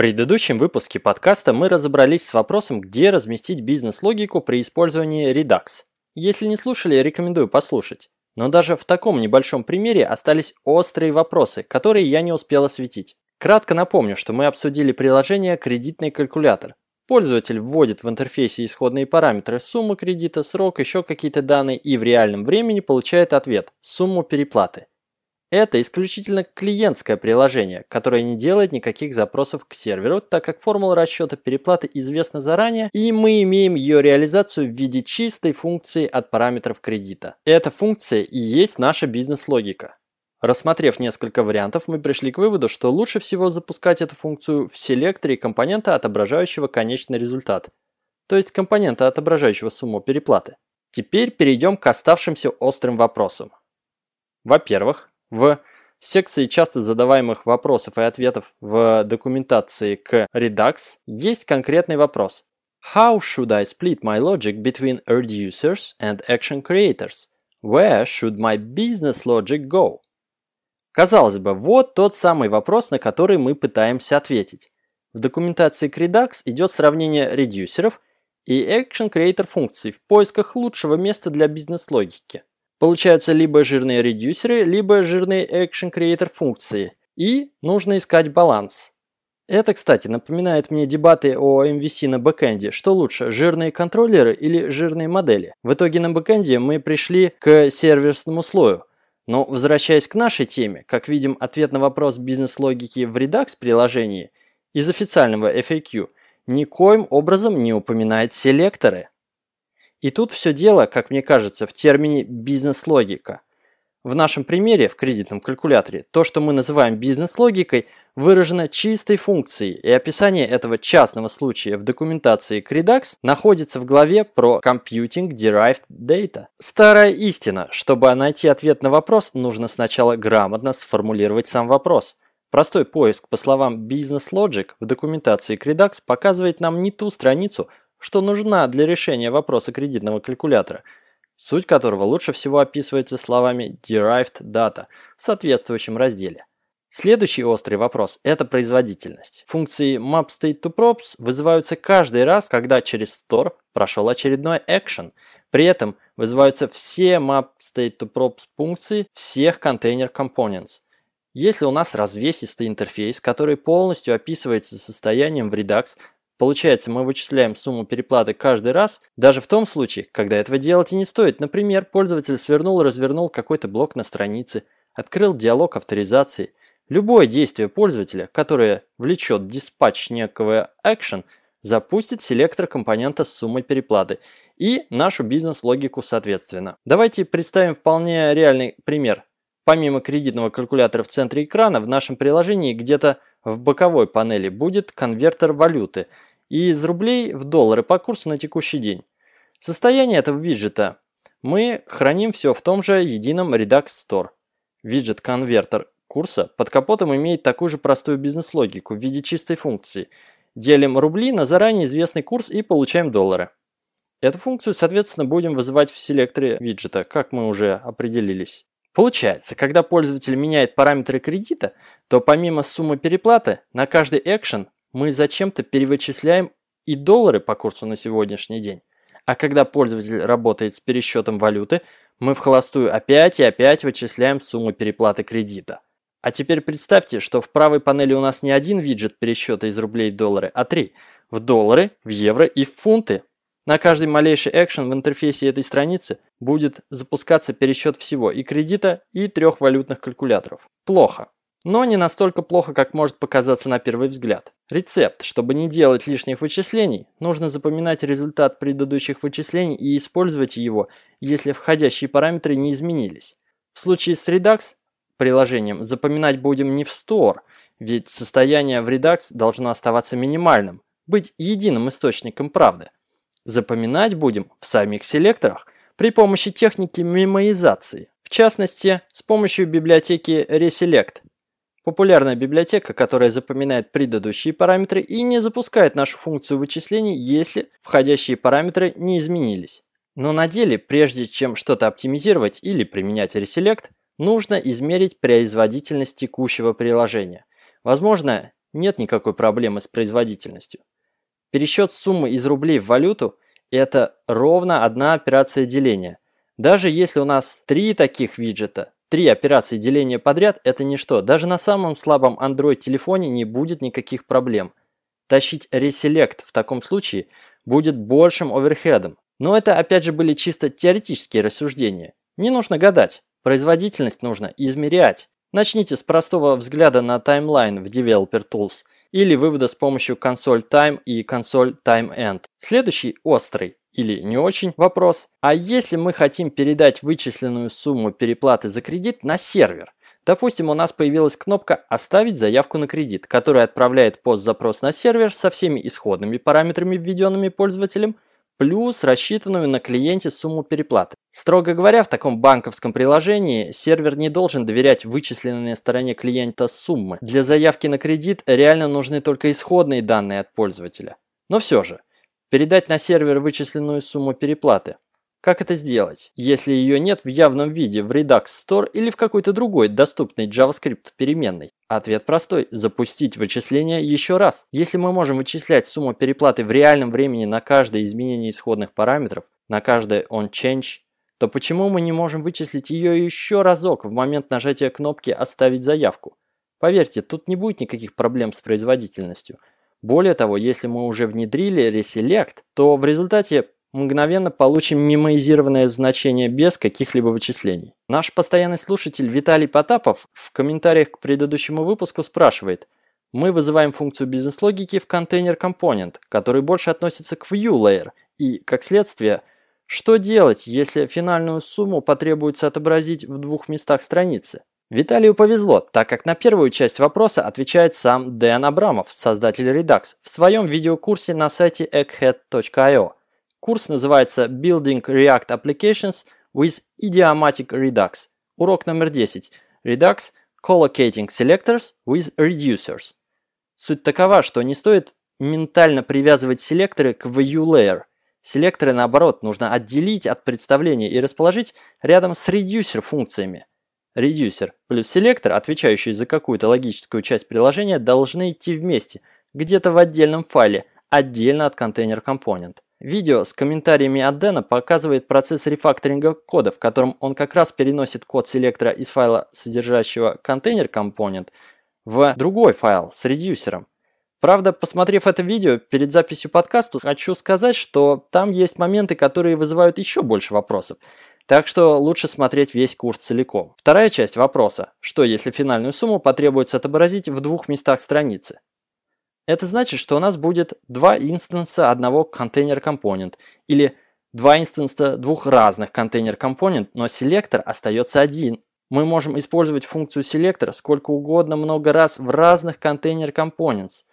предыдущем выпуске подкаста мы разобрались с вопросом, где разместить бизнес-логику при использовании Redux. Если не слушали, рекомендую послушать. Но даже в таком небольшом примере остались острые вопросы, которые я не успел осветить. Кратко напомню, что мы обсудили приложение «Кредитный калькулятор». Пользователь вводит в интерфейсе исходные параметры, сумму кредита, срок, еще какие-то данные и в реальном времени получает ответ – сумму переплаты. Это исключительно клиентское приложение, которое не делает никаких запросов к серверу, так как формула расчета переплаты известна заранее, и мы имеем ее реализацию в виде чистой функции от параметров кредита. Эта функция и есть наша бизнес-логика. Рассмотрев несколько вариантов, мы пришли к выводу, что лучше всего запускать эту функцию в селекторе компонента, отображающего конечный результат, то есть компонента, отображающего сумму переплаты. Теперь перейдем к оставшимся острым вопросам. Во-первых, в секции часто задаваемых вопросов и ответов в документации к Redux есть конкретный вопрос. How should I split my logic between reducers and action creators? Where should my business logic go? Казалось бы, вот тот самый вопрос, на который мы пытаемся ответить. В документации к Redux идет сравнение редюсеров и action creator функций в поисках лучшего места для бизнес-логики. Получаются либо жирные редюсеры, либо жирные Action Creator функции. И нужно искать баланс. Это, кстати, напоминает мне дебаты о MVC на бэкэнде. Что лучше, жирные контроллеры или жирные модели? В итоге на бэкэнде мы пришли к сервисному слою. Но возвращаясь к нашей теме, как видим, ответ на вопрос бизнес-логики в Redux приложении из официального FAQ никоим образом не упоминает селекторы. И тут все дело, как мне кажется, в термине «бизнес-логика». В нашем примере в кредитном калькуляторе то, что мы называем бизнес-логикой, выражено чистой функцией, и описание этого частного случая в документации Credax находится в главе про Computing Derived Data. Старая истина, чтобы найти ответ на вопрос, нужно сначала грамотно сформулировать сам вопрос. Простой поиск по словам Logic в документации Credax показывает нам не ту страницу, что нужна для решения вопроса кредитного калькулятора, суть которого лучше всего описывается словами derived data в соответствующем разделе. Следующий острый вопрос – это производительность. Функции mapStateToProps вызываются каждый раз, когда через store прошел очередной action. При этом вызываются все mapStateToProps функции всех container components. Если у нас развесистый интерфейс, который полностью описывается состоянием в Redux, Получается, мы вычисляем сумму переплаты каждый раз, даже в том случае, когда этого делать и не стоит. Например, пользователь свернул развернул какой-то блок на странице, открыл диалог авторизации. Любое действие пользователя, которое влечет диспатч некого action, запустит селектор компонента с суммой переплаты и нашу бизнес-логику соответственно. Давайте представим вполне реальный пример. Помимо кредитного калькулятора в центре экрана, в нашем приложении где-то в боковой панели будет конвертер валюты – и из рублей в доллары по курсу на текущий день. Состояние этого виджета мы храним все в том же едином Redux Store. Виджет-конвертер курса под капотом имеет такую же простую бизнес-логику в виде чистой функции. Делим рубли на заранее известный курс и получаем доллары. Эту функцию, соответственно, будем вызывать в селекторе виджета, как мы уже определились. Получается, когда пользователь меняет параметры кредита, то помимо суммы переплаты, на каждый экшен мы зачем-то перевычисляем и доллары по курсу на сегодняшний день. А когда пользователь работает с пересчетом валюты, мы в холостую опять и опять вычисляем сумму переплаты кредита. А теперь представьте, что в правой панели у нас не один виджет пересчета из рублей в доллары, а три. В доллары, в евро и в фунты. На каждый малейший экшен в интерфейсе этой страницы будет запускаться пересчет всего и кредита, и трех валютных калькуляторов. Плохо. Но не настолько плохо, как может показаться на первый взгляд. Рецепт. Чтобы не делать лишних вычислений, нужно запоминать результат предыдущих вычислений и использовать его, если входящие параметры не изменились. В случае с Redux приложением запоминать будем не в Store, ведь состояние в Redux должно оставаться минимальным, быть единым источником правды. Запоминать будем в самих селекторах при помощи техники мемоизации, в частности, с помощью библиотеки Reselect – Популярная библиотека, которая запоминает предыдущие параметры и не запускает нашу функцию вычислений, если входящие параметры не изменились. Но на деле, прежде чем что-то оптимизировать или применять реселект, нужно измерить производительность текущего приложения. Возможно, нет никакой проблемы с производительностью. Пересчет суммы из рублей в валюту – это ровно одна операция деления. Даже если у нас три таких виджета, три операции деления подряд – это ничто. Даже на самом слабом Android-телефоне не будет никаких проблем. Тащить реселект в таком случае будет большим оверхедом. Но это опять же были чисто теоретические рассуждения. Не нужно гадать. Производительность нужно измерять. Начните с простого взгляда на таймлайн в Developer Tools или вывода с помощью консоль Time и консоль Time End. Следующий острый или не очень вопрос. А если мы хотим передать вычисленную сумму переплаты за кредит на сервер? Допустим, у нас появилась кнопка «Оставить заявку на кредит», которая отправляет пост-запрос на сервер со всеми исходными параметрами, введенными пользователем – плюс рассчитанную на клиенте сумму переплаты. Строго говоря, в таком банковском приложении сервер не должен доверять вычисленной стороне клиента суммы. Для заявки на кредит реально нужны только исходные данные от пользователя. Но все же, передать на сервер вычисленную сумму переплаты как это сделать, если ее нет в явном виде в Redux Store или в какой-то другой доступной JavaScript переменной? Ответ простой – запустить вычисление еще раз. Если мы можем вычислять сумму переплаты в реальном времени на каждое изменение исходных параметров, на каждое onChange, то почему мы не можем вычислить ее еще разок в момент нажатия кнопки «Оставить заявку»? Поверьте, тут не будет никаких проблем с производительностью. Более того, если мы уже внедрили Reselect, то в результате мгновенно получим мемоизированное значение без каких-либо вычислений. Наш постоянный слушатель Виталий Потапов в комментариях к предыдущему выпуску спрашивает, мы вызываем функцию бизнес-логики в контейнер компонент, который больше относится к view layer, и, как следствие, что делать, если финальную сумму потребуется отобразить в двух местах страницы? Виталию повезло, так как на первую часть вопроса отвечает сам Дэн Абрамов, создатель Redux, в своем видеокурсе на сайте egghead.io. Курс называется Building React Applications with Idiomatic Redux. Урок номер 10. Redux Collocating Selectors with Reducers. Суть такова, что не стоит ментально привязывать селекторы к view layer. Селекторы, наоборот, нужно отделить от представления и расположить рядом с редюсер функциями. Редюсер плюс селектор, отвечающий за какую-то логическую часть приложения, должны идти вместе, где-то в отдельном файле, отдельно от контейнер компонент. Видео с комментариями от Дэна показывает процесс рефакторинга кода, в котором он как раз переносит код селектора из файла, содержащего контейнер компонент, в другой файл с редюсером. Правда, посмотрев это видео перед записью подкаста, хочу сказать, что там есть моменты, которые вызывают еще больше вопросов. Так что лучше смотреть весь курс целиком. Вторая часть вопроса. Что если финальную сумму потребуется отобразить в двух местах страницы? Это значит, что у нас будет два инстанса одного container component или два инстанса двух разных container component, но селектор остается один. Мы можем использовать функцию селектор сколько угодно много раз в разных container components.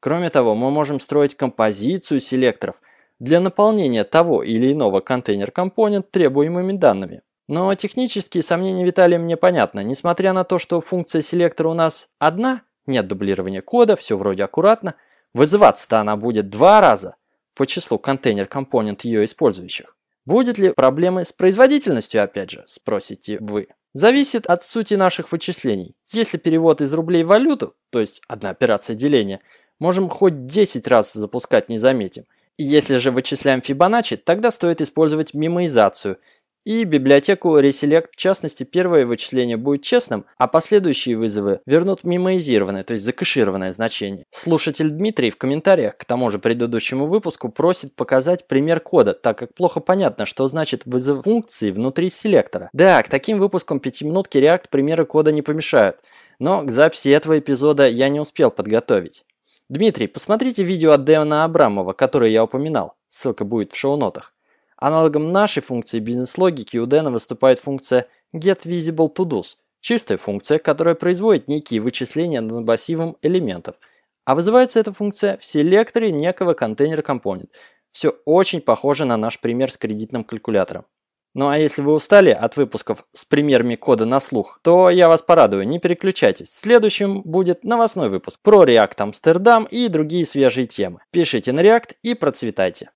Кроме того, мы можем строить композицию селекторов для наполнения того или иного container component требуемыми данными. Но технические сомнения Виталия мне понятны. Несмотря на то, что функция селектора у нас одна – нет дублирования кода, все вроде аккуратно. Вызываться-то она будет два раза по числу container component ее использующих. Будет ли проблемы с производительностью, опять же, спросите вы. Зависит от сути наших вычислений. Если перевод из рублей в валюту, то есть одна операция деления, можем хоть 10 раз запускать не заметим. Если же вычисляем Fibonacci, тогда стоит использовать мимоизацию – и библиотеку Reselect, в частности, первое вычисление будет честным, а последующие вызовы вернут мимоизированное, то есть закэшированное значение. Слушатель Дмитрий в комментариях к тому же предыдущему выпуску просит показать пример кода, так как плохо понятно, что значит вызов функции внутри селектора. Да, к таким выпускам пятиминутки React примеры кода не помешают, но к записи этого эпизода я не успел подготовить. Дмитрий, посмотрите видео от Дэна Абрамова, которое я упоминал. Ссылка будет в шоу-нотах. Аналогом нашей функции бизнес-логики у Дэна выступает функция getVisibleToDo's, чистая функция, которая производит некие вычисления над массивом элементов, а вызывается эта функция в селекторе некого контейнер-компонент. Все очень похоже на наш пример с кредитным калькулятором. Ну а если вы устали от выпусков с примерами кода на слух, то я вас порадую, не переключайтесь. Следующим будет новостной выпуск про React Amsterdam и другие свежие темы. Пишите на React и процветайте.